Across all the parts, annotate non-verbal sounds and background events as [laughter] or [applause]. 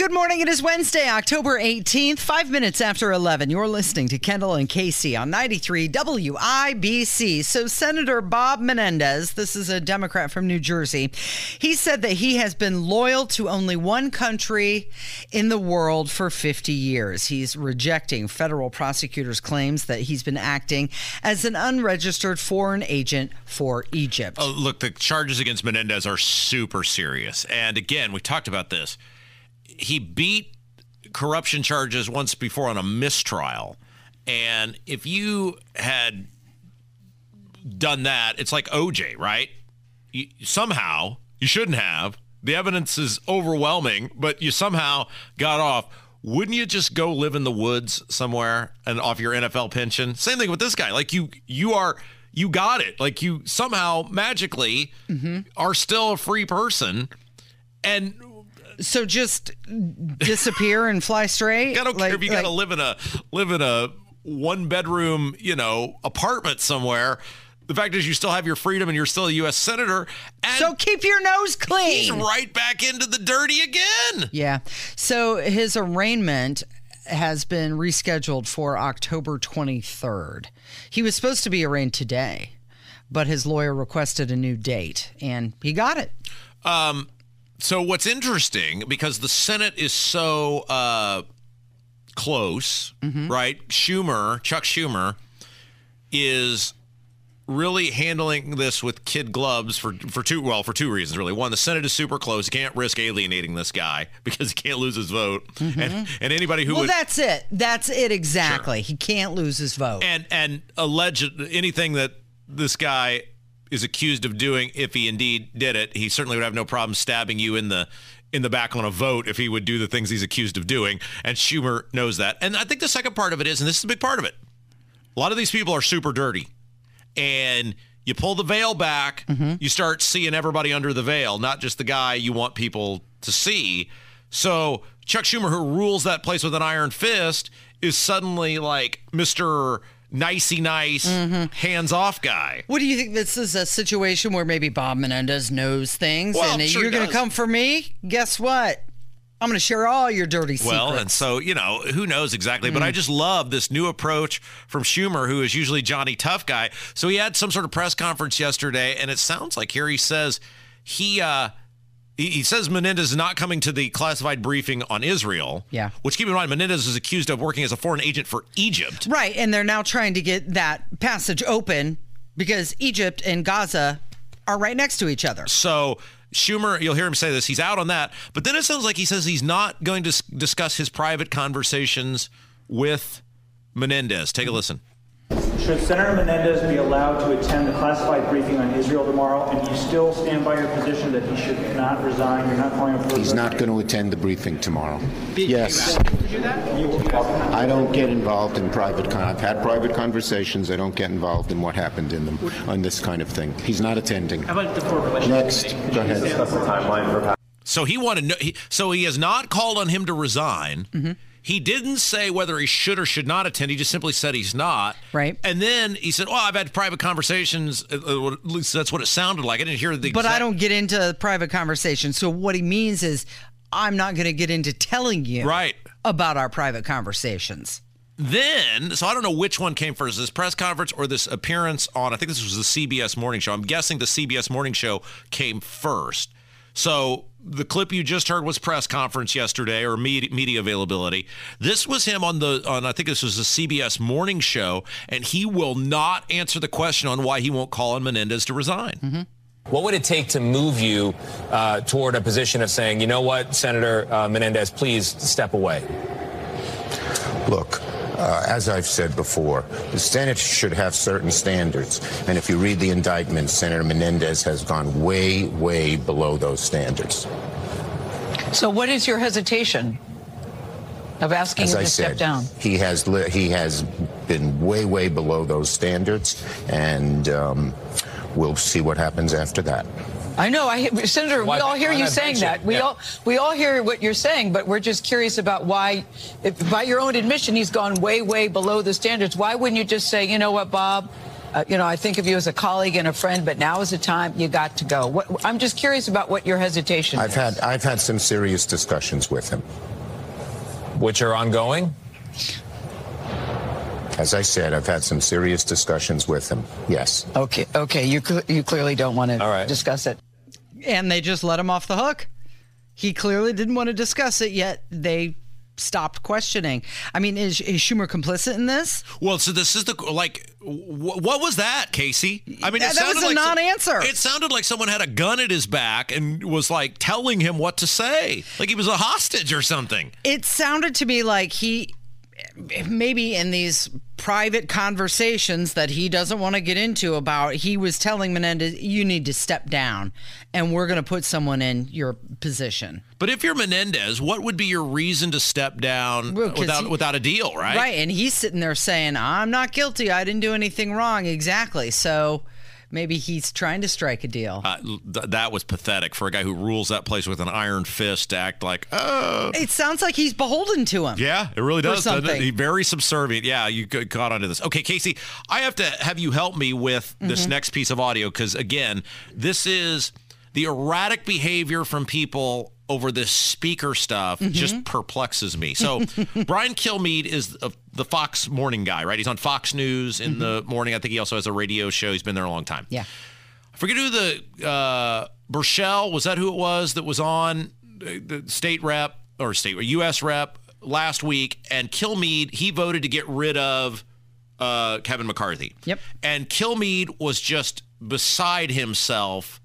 Good morning. It is Wednesday, October 18th, five minutes after 11. You're listening to Kendall and Casey on 93 WIBC. So, Senator Bob Menendez, this is a Democrat from New Jersey, he said that he has been loyal to only one country in the world for 50 years. He's rejecting federal prosecutors' claims that he's been acting as an unregistered foreign agent for Egypt. Oh, look, the charges against Menendez are super serious. And again, we talked about this he beat corruption charges once before on a mistrial. And if you had done that, it's like OJ, right? You, somehow, you shouldn't have. The evidence is overwhelming, but you somehow got off. Wouldn't you just go live in the woods somewhere and off your NFL pension? Same thing with this guy. Like you, you are, you got it. Like you somehow magically mm-hmm. are still a free person, and so just disappear and fly straight. [laughs] I don't like, care if you like, got to live in a live in a one bedroom, you know, apartment somewhere. The fact is, you still have your freedom and you're still a U.S. senator. so keep your nose clean. He's right back into the dirty again. Yeah. So his arraignment has been rescheduled for October 23rd. He was supposed to be arraigned today, but his lawyer requested a new date, and he got it. Um, so what's interesting because the Senate is so uh, close, mm-hmm. right? Schumer, Chuck Schumer, is really handling this with kid gloves for for two well for two reasons really one the senate is super close you can't risk alienating this guy [laughs] because he can't lose his vote mm-hmm. and and anybody who well would, that's it that's it exactly sure. he can't lose his vote and and alleged anything that this guy is accused of doing, if he indeed did it, he certainly would have no problem stabbing you in the in the back on a vote if he would do the things he's accused of doing. And Schumer knows that. And I think the second part of it is, and this is a big part of it, a lot of these people are super dirty. And you pull the veil back, mm-hmm. you start seeing everybody under the veil, not just the guy you want people to see. So Chuck Schumer, who rules that place with an iron fist, is suddenly like Mr nicey nice, mm-hmm. hands off guy. What do you think? This is a situation where maybe Bob Menendez knows things, well, and sure you're going to come for me. Guess what? I'm going to share all your dirty secrets. Well, and so, you know, who knows exactly, mm. but I mm. just love this new approach from Schumer, who is usually Johnny Tough Guy. So he had some sort of press conference yesterday, and it sounds like here he says he uh, he, says Menendez is not coming to the classified briefing on Israel. Yeah. Which keep in mind, Menendez is accused of working as a foreign agent for Egypt. Right. And they're now trying to get that passage open because Egypt and Gaza are right next to each other. So Schumer, you'll hear him say this, he's out on that. But then it sounds like he says he's not going to discuss his private conversations with Menendez. Take a listen. Should Senator Menendez be allowed to attend the classified briefing on Israel tomorrow, and you still stand by your position that he should not resign? You're not calling for. He's not going to attend the briefing tomorrow. yes. I don't get involved in private. Con- I've had private conversations. I don't get involved in what happened in them on this kind of thing. He's not attending. How about the Next, go ahead. Discuss the timeline for. So he wanted. No, he, so he has not called on him to resign. Mm-hmm he didn't say whether he should or should not attend. He just simply said he's not. Right. And then he said, "Well, I've had private conversations. Uh, uh, at least that's what it sounded like. I didn't hear the." But exact- I don't get into private conversations. So what he means is, I'm not going to get into telling you right about our private conversations. Then, so I don't know which one came first, this press conference or this appearance on, I think this was the CBS Morning Show. I'm guessing the CBS Morning Show came first. So the clip you just heard was press conference yesterday or media, media availability. This was him on the on I think this was the CBS morning show, and he will not answer the question on why he won't call on Menendez to resign. Mm-hmm. What would it take to move you uh, toward a position of saying, you know what, Senator uh, Menendez, please step away? Look, uh, as I've said before, the Senate should have certain standards. And if you read the indictment, Senator Menendez has gone way, way below those standards. So, what is your hesitation of asking As him I to said, step down? He has he has been way, way below those standards, and um, we'll see what happens after that. I know. I Senator, Why- we all hear you not saying mention? that. We Yeah. all we all hear what you're saying, but we're just curious about why, if, by your own admission, he's gone way, way below the standards. Why wouldn't you just say, you know what, Bob? Uh, you know, I think of you as a colleague and a friend, but now is the time you got to go. What, I'm just curious about what your hesitation I've is. had I've had some serious discussions with him. Which are ongoing? As I said, I've had some serious discussions with him. Yes. Okay, okay. You cl- you clearly don't want to All right. discuss it. And they just let him off the hook. He clearly didn't want to discuss it, yet they stopped questioning. I mean, is, is Schumer complicit in this? Well, so this is the like, wh- what was that, Casey? I mean, it that was a like non-answer. It sounded like someone had a gun at his back and was like telling him what to say, like he was a hostage or something. It sounded to me like he maybe in these private conversations that he doesn't want to get into about he was telling Menendez you need to step down and we're going to put someone in your position. But if you're Menendez, what would be your reason to step down Well, without he- without a deal, right? Right, and he's sitting there saying I'm not guilty. I didn't do anything wrong exactly. So maybe he's trying to strike a deal. Uh, th- that was pathetic for a guy who rules that place with an iron fist to act like, oh. it sounds like he's beholden to him. Yeah, it really does. something. He very subservient. Yeah, you got caught onto this. Okay, Casey, I have to have you help me with this Mm-hmm. next piece of audio because again, this is the erratic behavior from people over this speaker stuff Mm-hmm. just perplexes me. So, [laughs] Brian Kilmeade is a, the Fox morning guy, right? He's on Fox News in the morning. I think he also has a radio show. He's been there a long time. Mm-hmm. Yeah. I forget who the uh, Burchett was. That who it was that was on uh, the state rep or state or U.S. rep last week, and Kilmeade he voted to get rid of uh, Kevin McCarthy. Yep. And Kilmeade was just beside himself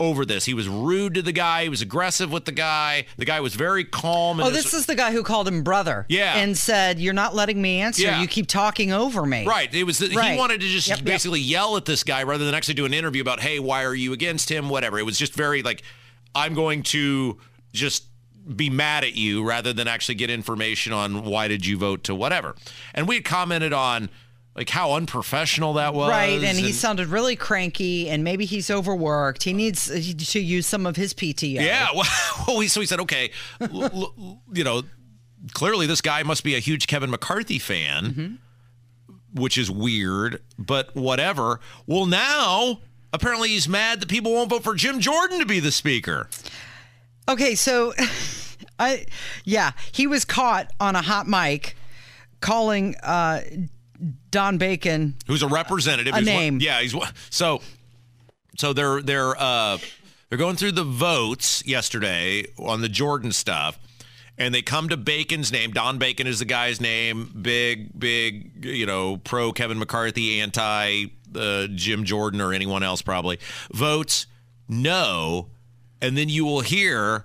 over this. He was rude to the guy. He was aggressive with the guy. The guy was very calm. Oh, his- this is the guy who called him brother. Yeah. And said, You're not letting me answer. Yeah. You keep talking over me. Right. It was the, Right. he wanted to just Yep, yep. basically yell at this guy rather than actually do an interview about, hey, why are you against him? Whatever. It was just very like, I'm going to just be mad at you rather than actually get information on why did you vote to whatever. And we had commented on like how unprofessional that was. Right, and he sounded really cranky, and maybe he's overworked. He needs uh, to use some of his PTO. Yeah. [laughs] Well, so he said, okay, l- l- you know, clearly this guy must be a huge Kevin McCarthy fan, Mm-hmm. which is weird, but whatever. Well, now apparently he's mad that people won't vote for Jim Jordan to be the speaker. Okay, so [laughs] I, yeah, he was caught on a hot mic calling uh, Don Bacon. Who's a representative? A He's one- name. yeah, he's one- so. So they're they're uh, they're going through the votes yesterday on the Jordan stuff, and they come to Bacon's name. Don Bacon is the guy's name. Big big you know pro Kevin McCarthy, anti uh, Jim Jordan or anyone else probably votes no, and then you will hear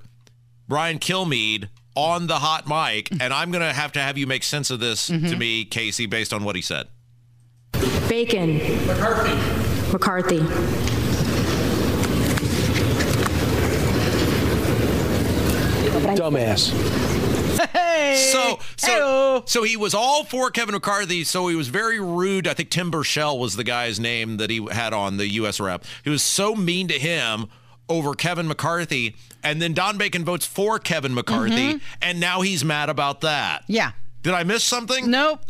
Brian Kilmeade on the hot mic, and I'm gonna have to have you make sense of this to mm-hmm. me, Casey, based on what he said. Bacon. McCarthy. McCarthy. Dumbass. Hey, So, so, Hey-o. so he was all for Kevin McCarthy. So he was very rude. I think Tim Burchett was the guy's name that he had on the U.S. rep. He was so mean to him over Kevin McCarthy, and then Don Bacon votes for Kevin McCarthy, and now he's mad about that. Mm-hmm. Yeah. Did I miss something? Nope.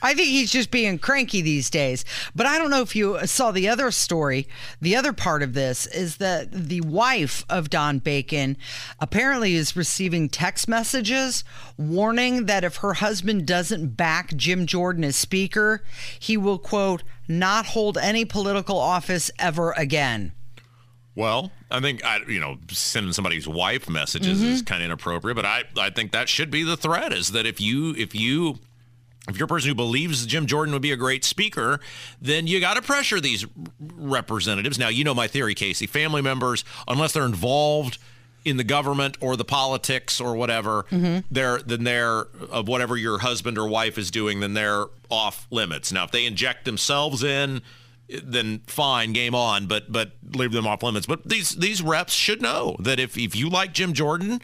I think he's just being cranky these days. But I don't know if you saw the other story. The other part of this is that the wife of Don Bacon apparently is receiving text messages warning that if her husband doesn't back Jim Jordan as speaker, he will, quote, not hold any political office ever again. Well, I think I, you know, sending somebody's wife messages is mm-hmm. kind of inappropriate, but I, I think that should be the threat: is that if you, if you, if you're a person who believes Jim Jordan would be a great speaker, then you got to pressure these representatives. Now, you know my theory, Casey. Family members, unless they're involved in the government or the politics or whatever, mm-hmm. they're then they're of whatever your husband or wife is doing, then they're off limits. Now, if they inject themselves in then fine, game on, but but leave them off limits. But these these reps should know that if if you like Jim Jordan,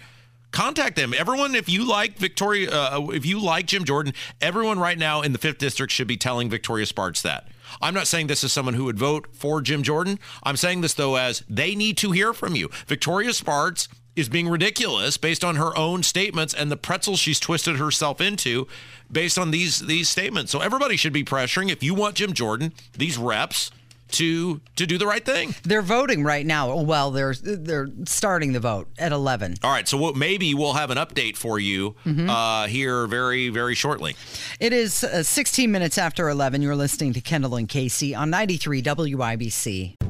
contact them. Everyone, if you like Victoria, uh, if you like Jim Jordan, everyone right now in the fifth district should be telling Victoria Spartz that. I'm not saying this is someone who would vote for Jim Jordan. I'm saying this though as they need to hear from you. Victoria Spartz is being ridiculous based on her own statements and the pretzel she's twisted herself into based on these these statements. So everybody should be pressuring if you want Jim Jordan, these reps to to do the right thing. They're voting right now. Well, they're they're starting the vote at 11. All right, so we'll, maybe we'll have an update for you uh, here very very shortly. It is uh, 16 minutes after 11. You're listening to Kendall and Casey on 93 WIBC.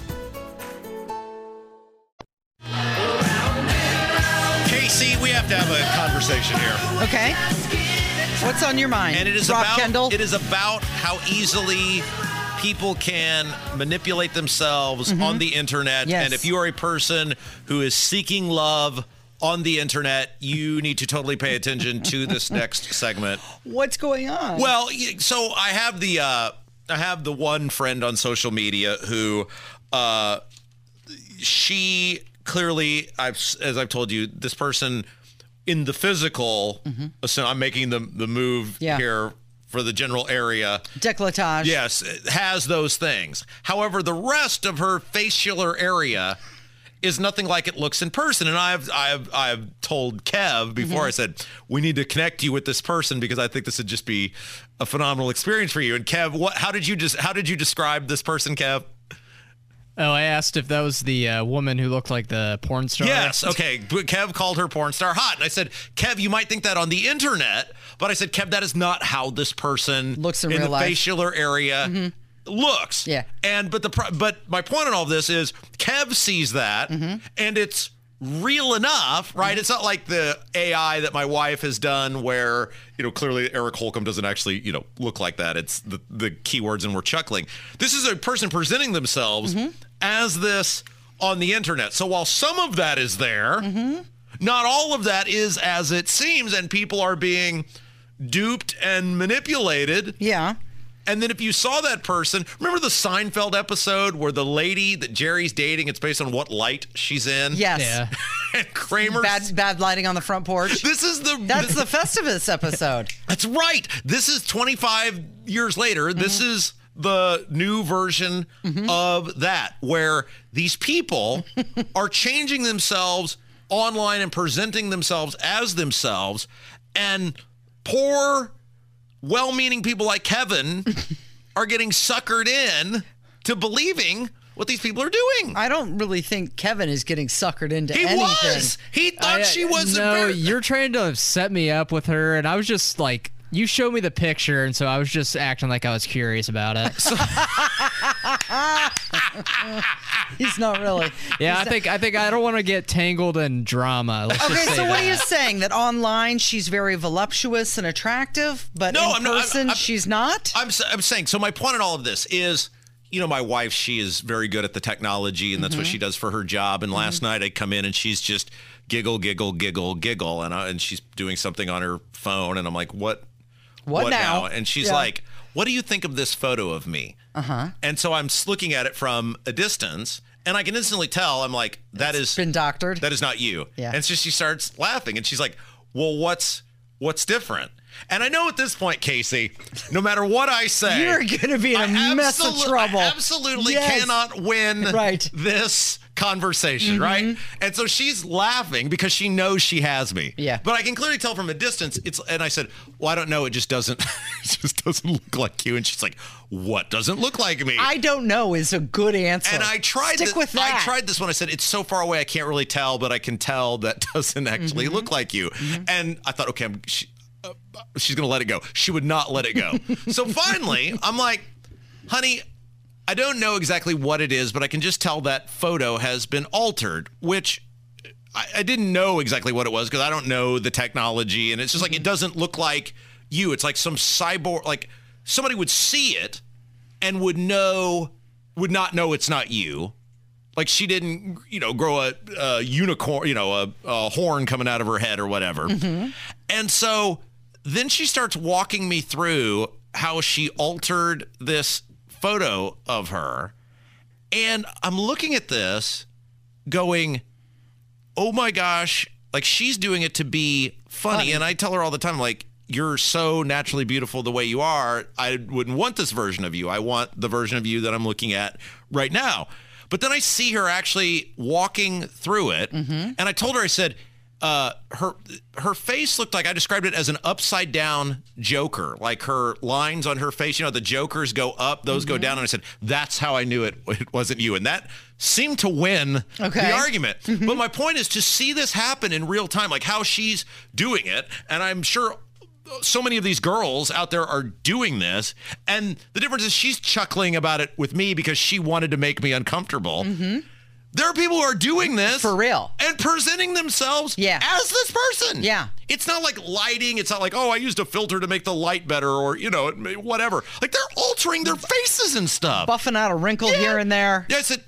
Have to have a conversation here. Okay. What's on your mind? And it is Rob about Kendall? it is about how easily people can manipulate themselves on the internet. Mm-hmm. Yes. And if you are a person who is seeking love on the internet, you need to totally pay attention to this [laughs] next segment. What's going on? Well, so I have the uh, I have the one friend on social media who uh, she clearly I've as I've told you this person in the physical. So I'm making the the move Mm-hmm. Yeah. here for the general area. Decolletage. Yes, it has those things. However, the rest of her facialer area is nothing like it looks in person. And I've I've I've told Kev before I said we need to connect you with this person because I think this would just be a phenomenal experience for you. And Kev, what how did you just how did you describe this person, Kev? Oh, I asked if that was the uh, woman who looked like the porn star. Yes, okay. Kev called her porn star hot. And I said, Kev, you might think that on the internet, but I said, Kev, that is not how this person Looks in in real the life. facialer area looks. Yeah. And but the but my point in all of this is Kev sees that and it's real enough, right? It's not like the AI that my wife has done where, you know, clearly Eric Holcomb doesn't actually, you know, look like that. It's the, the keywords and we're chuckling. This is a person presenting themselves as this on the internet. So while some of that is there, not all of that is as it seems, and people are being duped and manipulated. Yeah. And then if you saw that person, remember the Seinfeld episode where the lady that Jerry's dating, it's based on what light she's in? Yes. Yeah. [laughs] And Kramer. Bad bad lighting on the front porch. [laughs] This is the. That's the Festivus episode. [laughs] That's right. This is 25 years later. This mm-hmm. is the new version mm-hmm. of that, where these people are changing themselves online and presenting themselves as themselves. And poor, well meaning people like Kevin [laughs] are getting suckered in to believing what these people are doing. I don't really think Kevin is getting suckered into He anything. was. He thought I- she was. a No, you're trying to set me up with her, and I was just like, you showed me the picture, and so I was just acting like I was curious about it. [laughs] He's not really. yeah, I think I think I don't want to get tangled in drama. Let's Okay, just say so what are you saying? That online she's very voluptuous and attractive, but No, in I'm not- I'm- person I'm- she's not? I'm, s- I'm saying, so my point in all of this is, you know, my wife, she is very good at the technology and that's what she mm-hmm. does for her job. And last mm-hmm. night I come in and she's just giggle, giggle, giggle, giggle. And, I, and she's doing something on her phone. And I'm like, what? What now? And she's Yeah. like, what do you think of this photo of me? Uh-huh. And so I'm looking at it from a distance and I can instantly tell, I'm like, that is Been doctored. that is not you. Yeah. And so she starts laughing and she's like, well, what's what's different? And I know at this point, Casey, no matter what I say, You're gonna be in a I mess of trouble. I absolutely Yes. cannot win Right. Mm-hmm. this conversation, right? And so she's laughing because she knows she has me. Yeah. But I can clearly tell from a distance. It's and I said, "Well, I don't know. It just doesn't. [laughs] it just doesn't look like you." And she's like, "What doesn't look like me?" I don't know is a good answer. and I tried Stick this, with that. I tried this one. I said it's so far away I can't really tell, but I can tell that [laughs] doesn't actually Mm-hmm. look like you. And I thought, okay, I'm, she, she's gonna let it go. She would not let it go. [laughs] so finally, I'm like, honey. I don't know exactly what it is, but I can just tell that photo has been altered, which I, I didn't know exactly what it was because I don't know the technology, and it's just like it mm-hmm. doesn't look like you. It's like some cyborg, like somebody would see it and would know, would not know it's not you. Like she didn't, you know, grow a, a unicorn, you know, a, a horn coming out of her head or whatever. Mm-hmm. And so then she starts walking me through how she altered this photo of her. And I'm looking at this going, oh my gosh, like she's doing it to be funny. And I tell her all the time, like, you're so naturally beautiful the way you are. I wouldn't want this version of you. I want the version of you that I'm looking at right now. But then I see her actually walking through it. Mm-hmm. And I told her, I said, uh, her her face looked like I described it as an upside down Joker. Like her lines on her face, you know, the Jokers go up, those go mm-hmm. down. And I said, that's how I knew it, [laughs] it wasn't you. And that seemed to win Okay. the argument. Mm-hmm. but my point is to see this happen in real time, like how she's doing it. And I'm sure so many of these girls out there are doing this. And the difference is she's chuckling about it with me because she wanted to make me uncomfortable. Mm-hmm. There are people who are doing this For real. and presenting themselves Yeah. as this person. Yeah. It's not like lighting. It's not like, oh, I used a filter to make the light better or, you know, whatever. Like they're altering their faces and stuff. Buffing out a wrinkle here and there. Yes, it,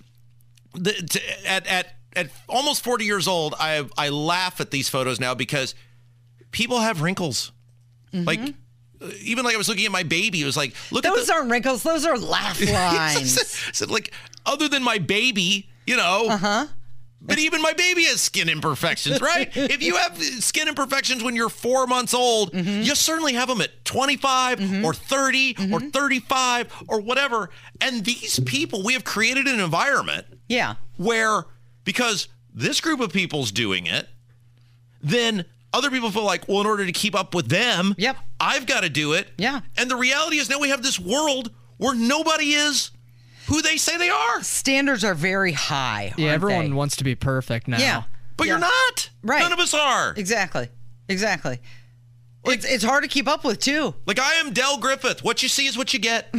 the, to, at at at almost 40 years old, I I laugh at these photos now because people have wrinkles. Mm-hmm. Like uh, even like I was looking at my baby, it was like, look Those at aren't wrinkles. Those are laugh [laughs] lines. said, like other than my baby, you know. Uh-huh. But even my baby has skin imperfections, right? [laughs] if you have skin imperfections when you're four months old, Mm-hmm. you certainly have them at 25 or 30 or 35 or whatever. And these people, we have created an environment yeah. where because this group of people's doing it, then other people feel like, well, in order to keep up with them, Yep. I've got to do it. Yeah. And the reality is now we have this world where nobody is who they say they are. Standards are very high. Yeah, aren't everyone they? wants to be perfect now. Yeah. But Yeah. you're not. Right. None of us are. Exactly. Exactly. it's it's hard to keep up with too. Like I am Del Griffith. What you see is what you get.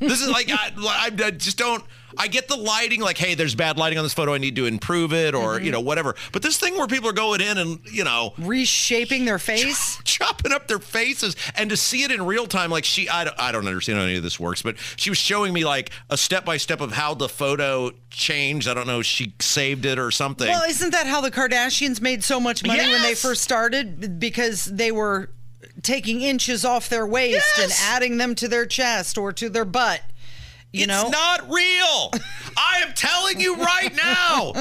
this is like I, I, I just don't. I get the lighting. Like, hey, there's bad lighting on this photo. I need to improve it, or Mm-hmm. you know, whatever. But this thing where people are going in and you know Reshaping their face. [laughs] chopping up their faces and to see it in real time like she I don't, I don't understand how any of this works but she was showing me like a step by step of how the photo changed i don't know she saved it or something Well, isn't that how the Kardashians made so much money when they first started? Because they were taking inches off their waist and adding them to their chest or to their butt. You it's know? not real. I am telling you right now.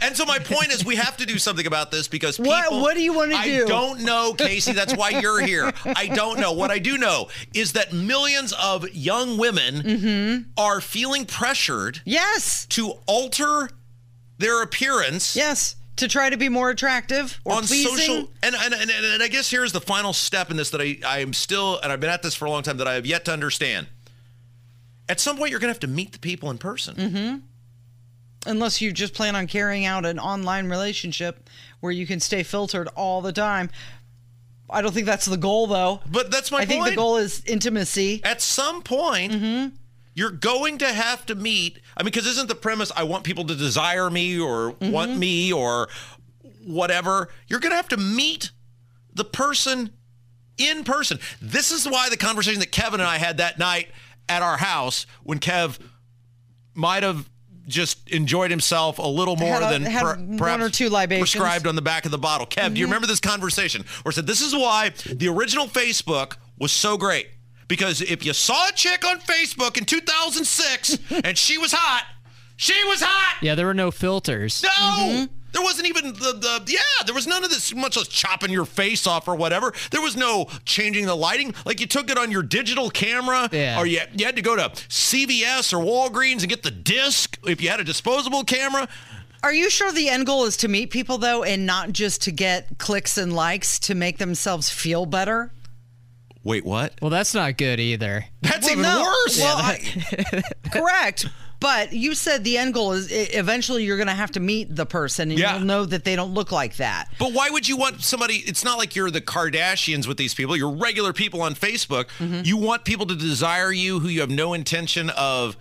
And so my point is, we have to do something about this because people. What- what do you wanna do? I do? don't know, Casey. That's why you're here. I don't know. What I do know is that millions of young women Mm-hmm. are feeling pressured yes. to alter their appearance. Yes. To try to be more attractive or on pleasing. social and and, and and I guess here's the final step in this that I I am still and I've been at this for a long time that I have yet to understand. At some point, you're gonna have to meet the people in person. Mm-hmm. Unless you just plan on carrying out an online relationship where you can stay filtered all the time. I don't think that's the goal, though. But that's my I think the goal is intimacy. At some point, Mm-hmm. you're going to have to meet. I mean, because isn't the premise I want people to desire me or Mm-hmm. want me or whatever? You're going to have to meet the person in person. This is why the conversation that Kevin and I had that night at our house when Kev might have just enjoyed himself a little more Had a- than had per- one or two libations. prescribed on the back of the bottle. Kev, do you remember this conversation where it said this is why the original Facebook was so great? Because if you saw a chick on Facebook in 2006 [laughs] and she was hot, she was hot. Yeah, there were no filters. No, Mm-hmm. There wasn't even the, the yeah. There was none of this much as chopping your face off or whatever. There was no changing the lighting. Like you took it on your digital camera, Yeah. or you you had to go to CVS or Walgreens and get the disc if you had a disposable camera. Are you sure the end goal is to meet people, though, and not just to get clicks and likes to make themselves feel better? Wait, what? Well, that's not good either. That's Well, even no. worse. Well, I- [laughs] correct. But you said the end goal is eventually you're going to have to meet the person and Yeah. you'll know that they don't look like that. But why would you want somebody? It's not like you're the Kardashians with these people. You're regular people on Facebook. Mm-hmm. You want people to desire you who you have no intention of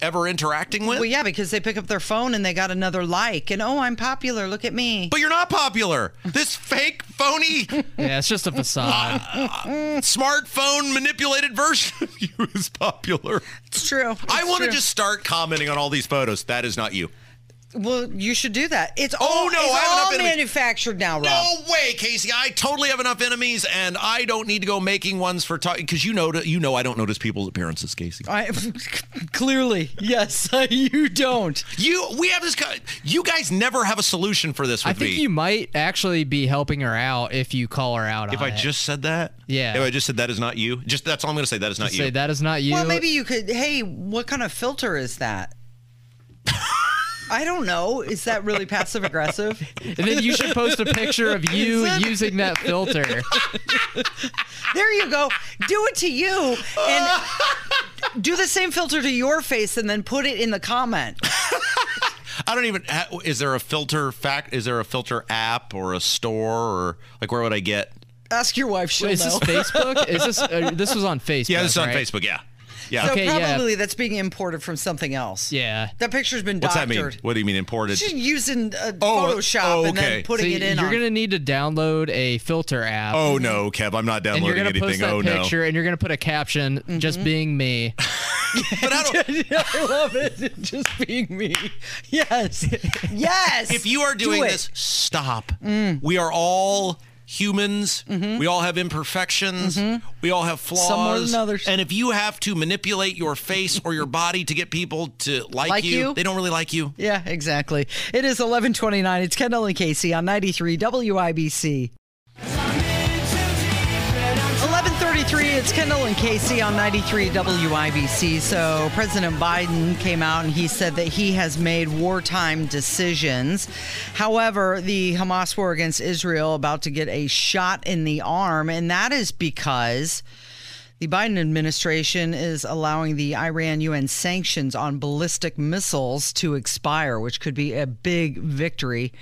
ever interacting with? Well, yeah, because they pick up their phone and they got another like, and oh, I'm popular. Look at me. But you're not popular. This fake, phony, [laughs] Yeah, it's just a facade. [laughs] smartphone manipulated version of you is popular. It's true. I It's want to just start commenting on all these photos. That is not you. Well, you should do that. It's Oh, all, no, it's I have enough all enemies. manufactured now, Rob. No way, Casey. I totally have enough enemies, and I don't need to go making ones for talking because you know you know I don't notice people's appearances, Casey. I, [laughs] clearly, yes, [laughs] you don't. You we have this. You guys never have a solution for this I think me. you might actually be helping her out if you call her out if on I it. just said that, Yeah. If I just said that is not you, just that's all I'm going to say. That is not Just you. say that is not you. Well, maybe you could. Hey, what kind of filter is that? [laughs] I don't know. Is that really passive aggressive? [laughs] and then you should post a picture of you Is it? using that filter. There you go. Do it to you and [laughs] do the same filter to your face and then put it in the comment. [laughs] I don't even. Is there a filter fact? Is there a filter app or a store or like where would I get? Ask your wife. She'll Wait, is this. Facebook? Is this uh, this was on Facebook? Yeah, this is on right? Facebook. Yeah, yeah. So Okay, yeah. probably that's being imported from something else. Yeah. That picture's been What's that mean? What do you mean imported? She's using uh, Oh, Photoshop oh, and then putting So it in. you're on- gonna need to download a filter app. Oh no, Kev, I'm not downloading and you're downloading gonna post that Oh no. picture, and you're gonna put a caption, Mm-hmm. "Just being me." [laughs] But I don't. [laughs] I love it. Just being me. Yes. [laughs] Yes. if you are doing it. Mm. this, stop. We are all humans. We all have imperfections. We all have flaws. Mm-hmm. Some more than others. And if you have to manipulate your face or your body to get people to like, Like you, you? they don't really like you. Yeah, exactly. It is 1129. It's Kendall and Casey on 93 WIBC. 1133, it's Kendall and Casey on 93 WIBC. So President Biden came out and he said that he has made wartime decisions. However, the Hamas war against Israel about to get a shot in the arm, and that is because the Biden administration is allowing the Iran UN sanctions on ballistic missiles to expire, which could be a big victory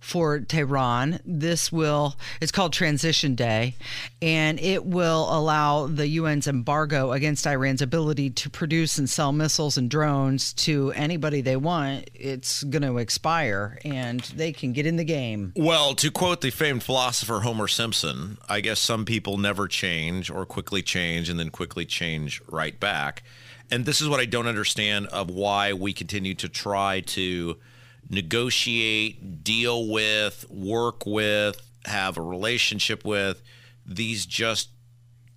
for Tehran. This will, it's called Transition Day, and it will allow the UN's embargo against Iran's ability to produce and sell missiles and drones to anybody they want. It's going to expire, and they can get in the game. Well, to quote the famed philosopher Homer Simpson, I guess some people never change or quickly change and then quickly change right back. And this is what I don't understand of why we continue to try to negotiate, deal with, work with, have a relationship with these just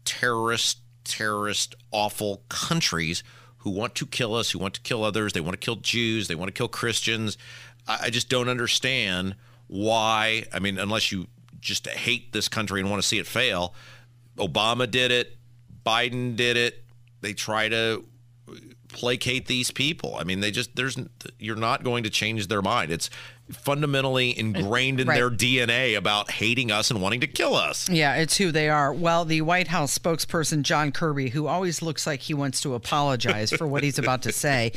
terrorist, terrorist, awful countries who want to kill us, who want to kill others. They want to kill Jews. They want to kill Christians. I, I just don't understand why. I mean, unless you just hate this country and want to see it fail. Obama did it. Biden did it. They try to placate these people. I mean, they just there's you're not going to change their mind. It's fundamentally ingrained in Right. their DNA about hating us and wanting to kill us. Yeah, it's who they are. Well, the White House spokesperson, John Kirby, who always looks like he wants to apologize for what he's about to say,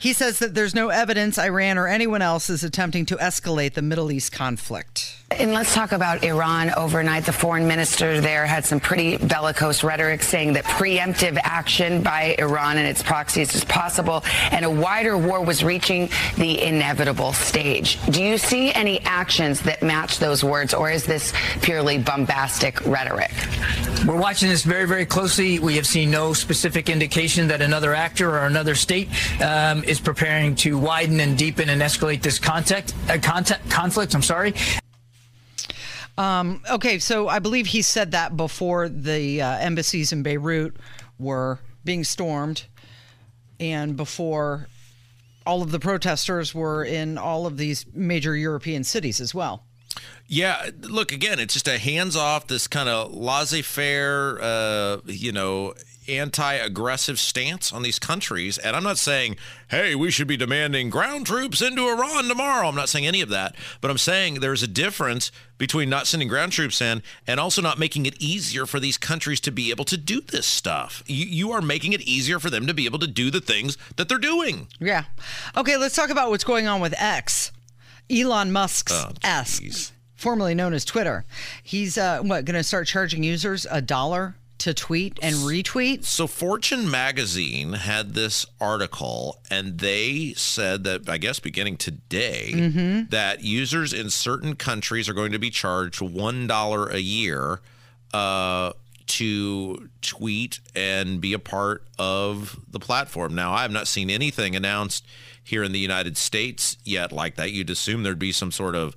he says that there's no evidence Iran or anyone else is attempting to escalate the Middle East conflict. And let's talk about Iran overnight. The foreign minister there had some pretty bellicose rhetoric saying that preemptive action by Iran and its proxies is possible and a wider war was reaching the inevitable stage. Do you see any actions that match those words or is this purely bombastic rhetoric? We're watching this very, very closely. We have seen no specific indication that another actor or another state um, is preparing to widen and deepen and escalate this contact, uh, contact, conflict. I'm sorry. Um, okay, so I believe he said that before the uh, embassies in Beirut were being stormed and before all of the protesters were in all of these major European cities as well. Yeah, look again. It's just a hands-off, this kind of laissez-faire, uh, you know, anti-aggressive stance on these countries. And I'm not saying, hey, we should be demanding ground troops into Iran tomorrow. I'm not saying any of that. But I'm saying there's a difference between not sending ground troops in and also not making it easier for these countries to be able to do this stuff. You, you are making it easier for them to be able to do the things that they're doing. Yeah. Okay, let's talk about what's going on with X. Elon Musk's Oh, X, formerly known as Twitter. He's uh, what going to start charging users a dollar to tweet and retweet. So Fortune magazine had this article and they said that I guess beginning today Mhm. that users in certain countries are going to be charged $1 a year uh to tweet and be a part of the platform. Now, I have not seen anything announced here in the United States yet like that. You'd assume there'd be some sort of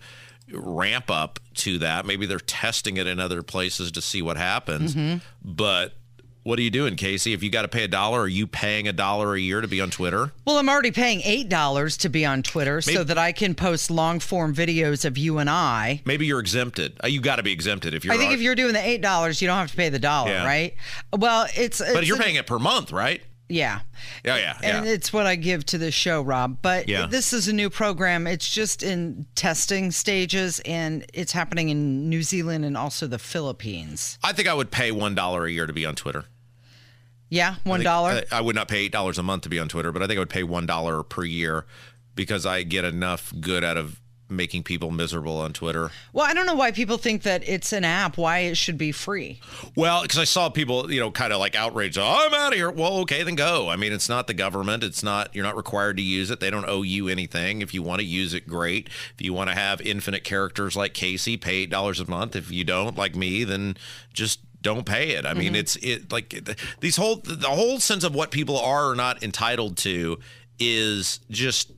ramp up to that. Maybe they're testing it in other places to see what happens. Mhm. But what are you doing, Casey? If you got to pay a dollar, are you paying a dollar a year to be on Twitter? Well, I'm already paying $8 to be on Twitter so that I can post long form videos of you and I. Maybe you're exempted. Uh, You got to be exempted if you're. I think if you're doing the $8, you don't have to pay the dollar, Yeah. right? Well, it's. but you're a- paying it per month, right? Yeah. Yeah, yeah, yeah. And it's what I give to the show, Rob. But Yeah. this is a new program. It's just in testing stages and it's happening in New Zealand and also the Philippines. I think I would pay one dollar a year to be on Twitter. Yeah, I one think- I, I would not pay eight dollars a month to be on Twitter, but I think I would pay one dollar per year because I get enough good out of making people miserable on Twitter. Well, I don't know why people think that it's an app, why it should be free. Well, because I saw people, you know, kind of like outraged. Oh, I'm out of here. Well, okay, then go. I mean, it's not the government. It's not. You're not required to use it. They don't owe you anything. If you want to use it, great. If you want to have infinite characters like Casey, pay eight dollars a month. If you don't, like me, then just don't pay it. I mean, Mhm. it's it like these whole the whole sense of what people are or not entitled to is just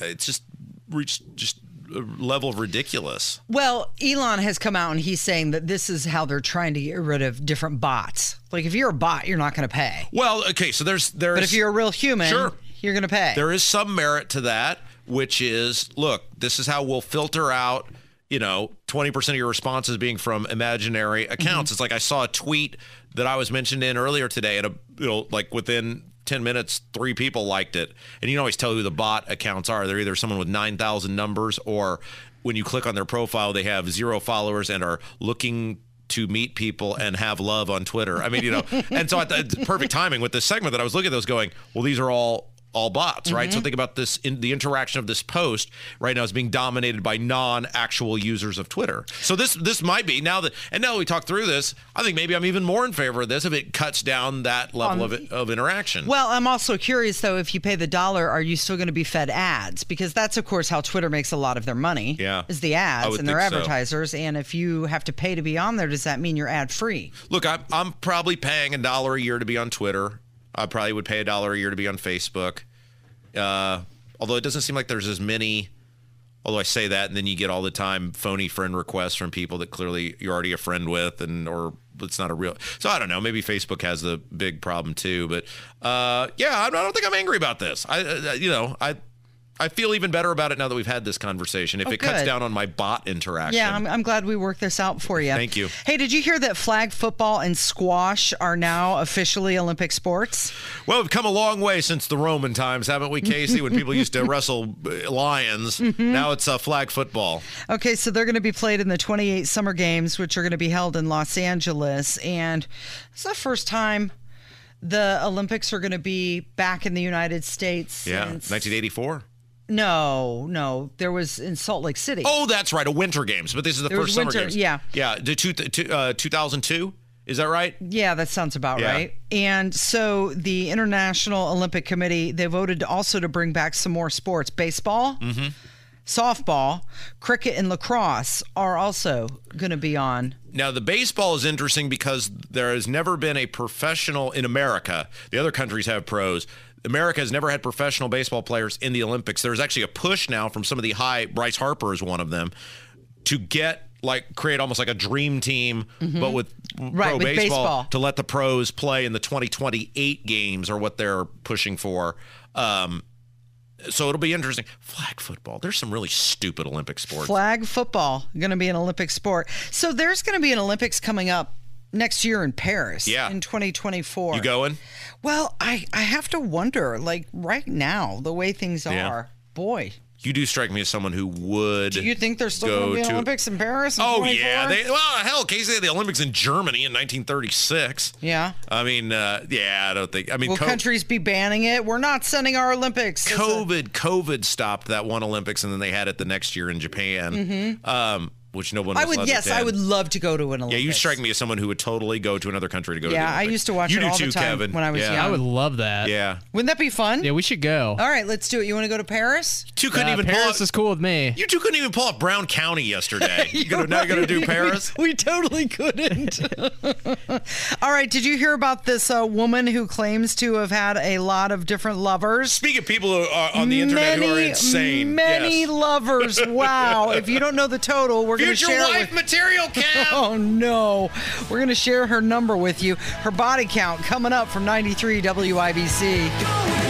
it's just reached just level of ridiculous. Well, Elon has come out and he's saying that this is how they're trying to get rid of different bots. Like if you're a bot, you're not going to pay. Well, okay, so there's there's But if you're a real human, Sure. you're going to pay. There is some merit to that, which is look, this is how we'll filter out, you know, 20% of your responses being from imaginary accounts. Mm-hmm. It's like I saw a tweet that I was mentioned in earlier today, and a, you know, like within 10 minutes, three people liked it. And you can always tell who the bot accounts are. They're either someone with 9,000 numbers or when you click on their profile, they have zero followers and are looking to meet people and have love on Twitter. I mean, you know, and so thought it's perfect timing with this segment that I was looking at those going, well, these are all all bots, right? So Mhm. think about this in the interaction of this post right now is being dominated by non-actual users of Twitter. So this this might be now that and now we talk through this, I think maybe I'm even more in favor of this if it cuts down that level Um, of of interaction. Well, I'm also curious though, if you pay the dollar, are you still going to be fed ads? Because that's, of course, how Twitter makes a lot of their money. Yeah. Is the ads and their think so. advertisers. And if you have to pay to be on there, does that mean you're ad free? Look, I'm I'm probably paying a dollar a year to be on Twitter. I probably would pay a dollar a year to be on Facebook. Uh, although it doesn't seem like there's as many. Although I say that, and then you get all the time phony friend requests from people that clearly you're already a friend with, and or it's not a real. So I don't know. Maybe Facebook has the big problem too. But uh, yeah, I don't think I'm angry about this. I, uh, you know, I. I feel even better about it now that we've had this conversation. If Oh, it cuts down on my bot interaction, Yeah, I'm, I'm glad we worked this out for you. Thank you. Hey, did you hear that flag football and squash are now officially Olympic sports? Well, we've come a long way since the Roman times, haven't we, Casey? When people used to [laughs] wrestle uh, lions, Mm-hmm. now it's uh, flag football. Okay, so they're going to be played in the 28 Summer Games, which are going to be held in Los Angeles. And it's the first time the Olympics are going to be back in the United States. Yeah, since- 1984. No, no. There was in Salt Lake City. Oh, that's right, a Winter Games, but this is the There was first Summer winter- Games. yeah. yeah. The two, two, uh, 2002. Is that right? Yeah, that sounds about Yeah. right. And so the International Olympic Committee, they voted also to bring back some more sports. Baseball, Mm-hmm. softball, cricket, and lacrosse are also going to be on. Now, the baseball is interesting because there has never been a professional in America. The other countries have pros. America has never had professional baseball players in the Olympics. There's actually a push now from some of the high, Bryce Harper is one of them, to get like create almost like a dream team, Mhm. but with Right, pro with baseball, baseball. to let the pros play in the 2028 games or what they're pushing for. Um, so it'll be interesting. Flag football. There's some really stupid Olympic sports. Flag football going to be an Olympic sport. So there's going to be an Olympics coming up next year in Paris. Yeah. in 2024. You going? Well, I I have to wonder. Like right now, the way things Yeah. are, boy. You do strike me as someone who would. Do you think there's still go going to be an Olympics in Paris? in Oh 24? yeah, they, well hell, Casey had the Olympics in Germany in 1936. Yeah. I mean, uh, yeah, I don't think. I mean, Will co- countries be banning it? We're not sending our Olympics. COVID, COVID stopped that one Olympics, and then they had it the next year in Japan. Mhm. Um, which no one. I would. Yes, I would love to go to an Yeah, you strike me as someone who would totally go to another country to go to. Yeah, the I used to watch you it do all the too, time Kevin. when I was yeah. young. I would love that. Yeah. Wouldn't that be fun? Yeah, we should go. All right, let's do it. You want to go to Paris? Two couldn't Uh, even pull Paris up. is cool with me. You two couldn't even pull up Brown County yesterday. [laughs] you gonna, now you're gonna do [laughs] Paris? We, [laughs] we totally couldn't. All right. Did you hear about this uh, woman who claims to have had a lot of different lovers? Speaking of people who are on the internet many, who are insane, Many yes. lovers. Wow. if you don't know the total, we're going to Future share it wife with- material, [laughs] Kev. Oh no. We're going to share her number with you. Her body count coming up from 93 WIBC.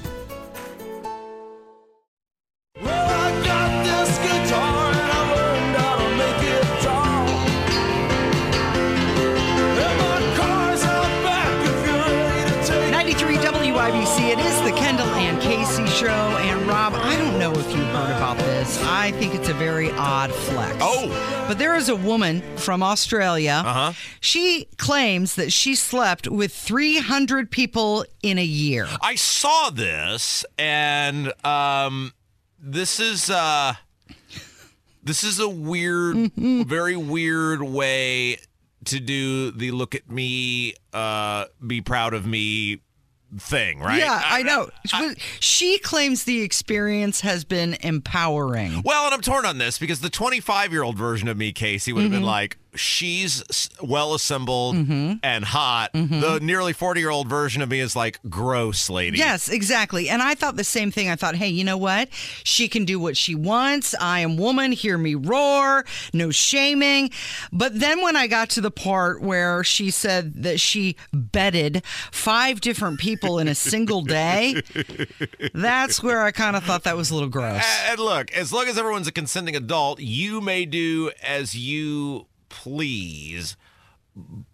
Odd flex. Oh. But there is a woman from Australia. Uh-huh. She claims that she slept with 300 people in a year. I saw this, and um, this is uh, this is a weird, very weird way to do the look at me, uh, be proud of me thing, right? Yeah, I, know. she claims the experience has been empowering. Well, and I'm torn on this because the 25 year old version of me, Casey, would have Mm-hmm. been like, she's well assembled mm-hmm. and hot. Mm-hmm. The nearly 40 year old version of me is like, gross lady. Yes, exactly. And I thought the same thing. I thought, hey, you know what? She can do what she wants. I am woman. Hear me roar. No shaming. But then when I got to the part where she said that she bedded five different people in a single day, [laughs] that's where I kind of thought that was a little gross. And look, as long as everyone's a consenting adult, you may do as you please.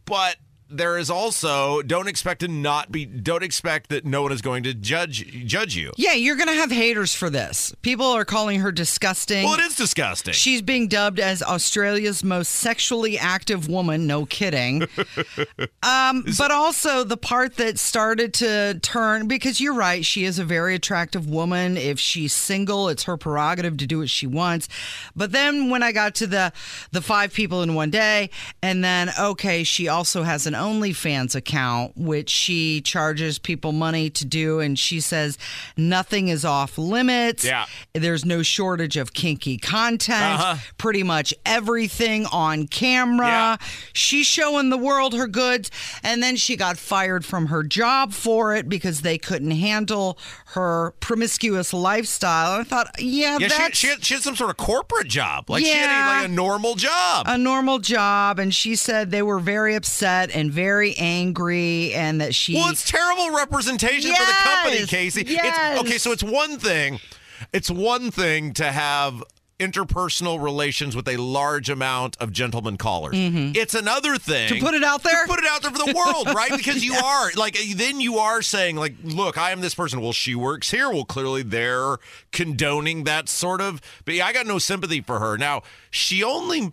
But there is also don't expect to not be don't expect that no one is going to judge judge you. Yeah, you're going to have haters for this. People are calling her disgusting. Well, it is disgusting. She's being dubbed as Australia's most sexually active woman. No kidding. [laughs] um, but also the part that started to turn because you're right. She is a very attractive woman. If she's single, it's her prerogative to do what she wants. But then when I got to the the five people in one day, and then okay, she also has an OnlyFans account which she charges people money to do, and she says nothing is off limits. Yeah. There's no shortage of kinky content. Uh-huh. Pretty much everything on camera. Yeah. She's showing the world her goods. And then she got fired from her job for it because they couldn't handle her promiscuous lifestyle. And I thought, yeah, Yeah, she, that's she, had, she had some sort of corporate job. Like she had Yeah. a, like a normal job. a normal job. And she said they were very upset and very angry and that she. Well, it's terrible representation for the company, Casey. yes. It's, okay, so it's one thing. It's one thing to have interpersonal relations with a large amount of gentlemen callers. It's another thing Mm-hmm. To put it out there? To put it out there for the world, right? [laughs] Because you are like then you are saying like, look, I am this person. Well, she works here. Well, clearly they're condoning that sort of. But yeah, I got no sympathy for her. Now she only.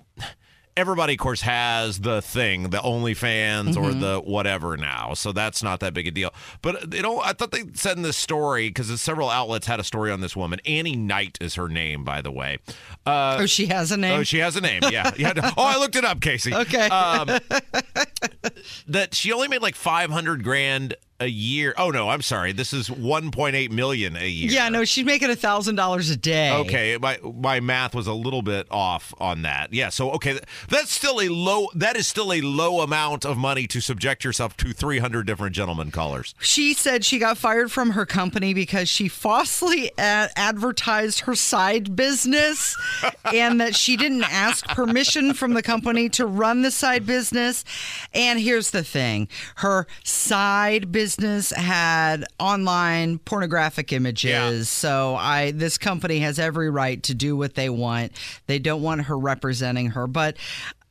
Everybody, of course, has the thing, the OnlyFans or Mm-hmm. the whatever now, so that's not that big a deal. But you know, I thought they said in this story because several outlets had a story on this woman. Annie Knight is her name, by the way. Uh, oh, she has a name. Oh, she has a name. Yeah. [laughs] To- oh, I looked it up, Casey. Okay. Um, [laughs] that she only made like 500 grand a year. Oh no, I'm sorry. This is 1.8 million a year. Yeah, no, she's making a thousand dollars a day. Okay, my my math was a little bit off on that. Yeah, so okay, that's still a low. That is still a low amount of money to subject yourself to 300 different gentlemen callers. She said she got fired from her company because she falsely ad- advertised her side business [laughs] and that she didn't ask permission from the company to run the side business. And here's the thing her side business had online pornographic images. So I this company has every right to do what they want. They don't want her representing her. But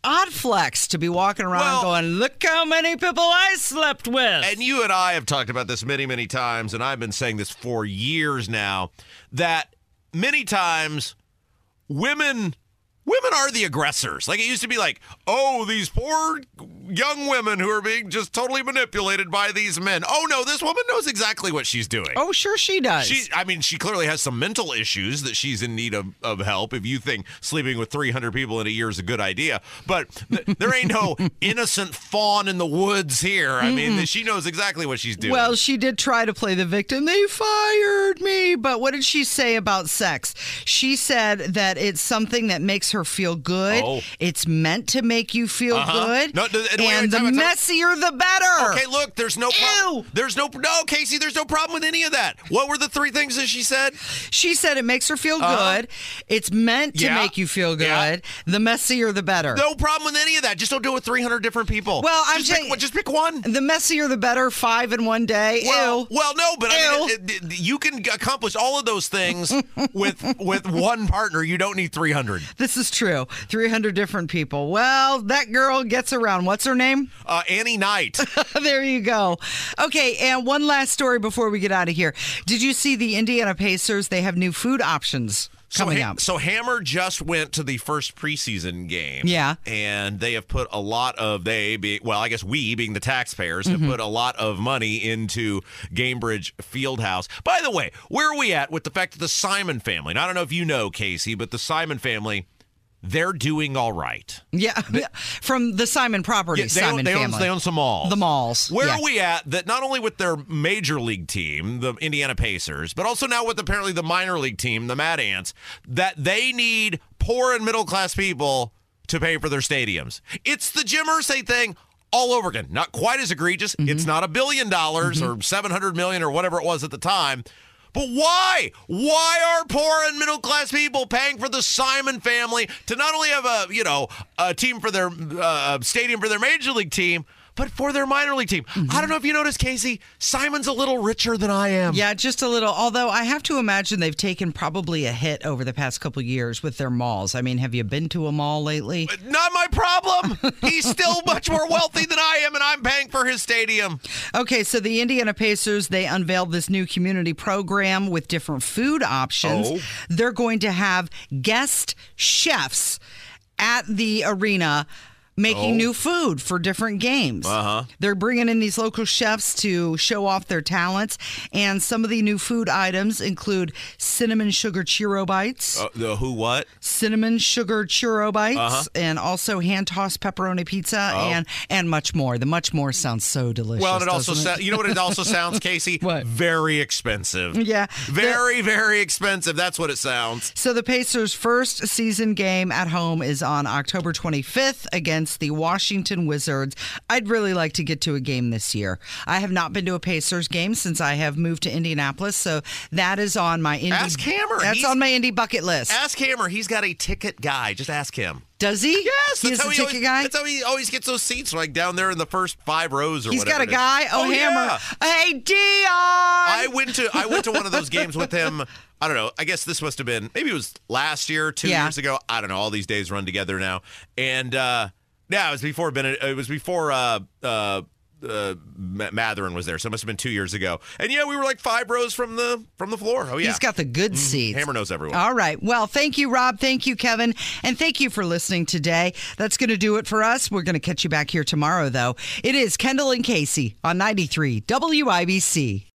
odd flex to be walking around going, look how many people I slept with. And you and I have talked about this many, many times, and I've been saying this for years now that many times women women are the aggressors. Like it used to be like, oh, these poor young women who are being just totally manipulated by these men. Oh no, this woman knows exactly what she's doing. Oh, sure she does. She I mean, she clearly has some mental issues that she's in need of, of help. If you think sleeping with 300 people in a year is a good idea, but th- there ain't no [laughs] innocent fawn in the woods here. I mean, she knows exactly what she's doing. Well, she did try to play the victim. They fired me. But what did she say about sex? She said that it's something that makes her feel good. Oh. It's meant to make you feel Uh-huh. good. No, wait, and the time out, time out. messier, the better. Okay, look, there's no problem. There's no no, Casey, there's no problem with any of that. What were the three things that she said? She said it makes her feel Uh-huh. good. It's meant to Yeah. make you feel good. Yeah. The messier, the better. No problem with any of that. Just don't do it with 300 different people. Well, I'm just pick, saying- one- just pick one. The messier, the better. Five in one day. Well, Ew. well, no, but I mean, it- it- you can accomplish all of those things [laughs] with with one partner. You don't need 300. This is true. 300 different people. Well, that girl gets around. What's her name? Uh, Annie Knight. [laughs] there you go. Okay, and one last story before we get out of here. Did you see the Indiana Pacers? They have new food options coming so, Ha- up. So Hammer just went to the first preseason game. Yeah. And they have put a lot of they be well, I guess we being the taxpayers have Mhm. put a lot of money into Gainbridge Fieldhouse. By the way, where are we at with the fact that the Simon family? And I don't know if you know, Casey, but the Simon family, they're doing all right. Yeah, from the Simon Properties, Yeah, they, own, Simon they, own, family. they own some malls. The malls. Where yeah. are we at that not only with their major league team, the Indiana Pacers, but also now with apparently the minor league team, the Mad Ants, that they need poor and middle class people to pay for their stadiums? It's the Jim Irsay thing all over again. Not quite as egregious. Mm-hmm. It's not a billion dollars or 700 million or whatever it was at the time. But why? Why are poor and middle class people paying for the Simon family to not only have a you know a team for their uh, stadium for their major league team, but for their minor league team? I don't mm-hmm. know if you noticed, Casey. Simon's a little richer than I am. Yeah, just a little. Although I have to imagine they've taken probably a hit over the past couple years with their malls. I mean, have you been to a mall lately? Uh, not my problem. He's still [laughs] much more wealthy than I am, and I'm paying for his stadium. Okay, so the Indiana Pacers, they unveiled this new community program with different food options. Oh. They're going to have guest chefs at the arena making Oh. new food for different games. Uh-huh. They're bringing in these local chefs to show off their talents, and some of the new food items include cinnamon sugar churro bites. Uh, the who? What? Cinnamon sugar churro bites Uh-huh. and also hand tossed pepperoni pizza Oh. and and much more. The much more sounds so delicious. Well, it also sa- you know what it also sounds, Casey? [laughs] What? Very expensive. Yeah. Very, very expensive. That's what it sounds. So the Pacers' first season game at home is on October 25th against the Washington Wizards. I'd really like to get to a game this year. I have not been to a Pacers game since I have moved to Indianapolis, so that is on my Indy. Ask Hammer. That's He's- on my Indy bucket list. Ask Hammer. He's got a ticket guy. Just ask him. Does he? Yes, He's that's how he ticket always, guy. That's how he always gets those seats, like down there in the first five rows or He's whatever. He's got a guy. Oh, Hammer. yeah. Hey, Dion. I went to I went to one of those games with him. I don't know. I guess this must have been maybe it was last year, two Yeah. years ago. I don't know. All these days run together now. And uh yeah, it was before Ben. It was before uh uh. Uh, Mathurin was there, so it must have been two years ago. And yeah, we were like five rows from the from the floor. Oh yeah, He's got the good seats. Hammer knows everyone. All right. Well, thank you, Rob. Thank you, Kevin. And thank you for listening today. That's going to do it for us. We're going to catch you back here tomorrow, though. It is Kendall and Casey on 93 WIBC.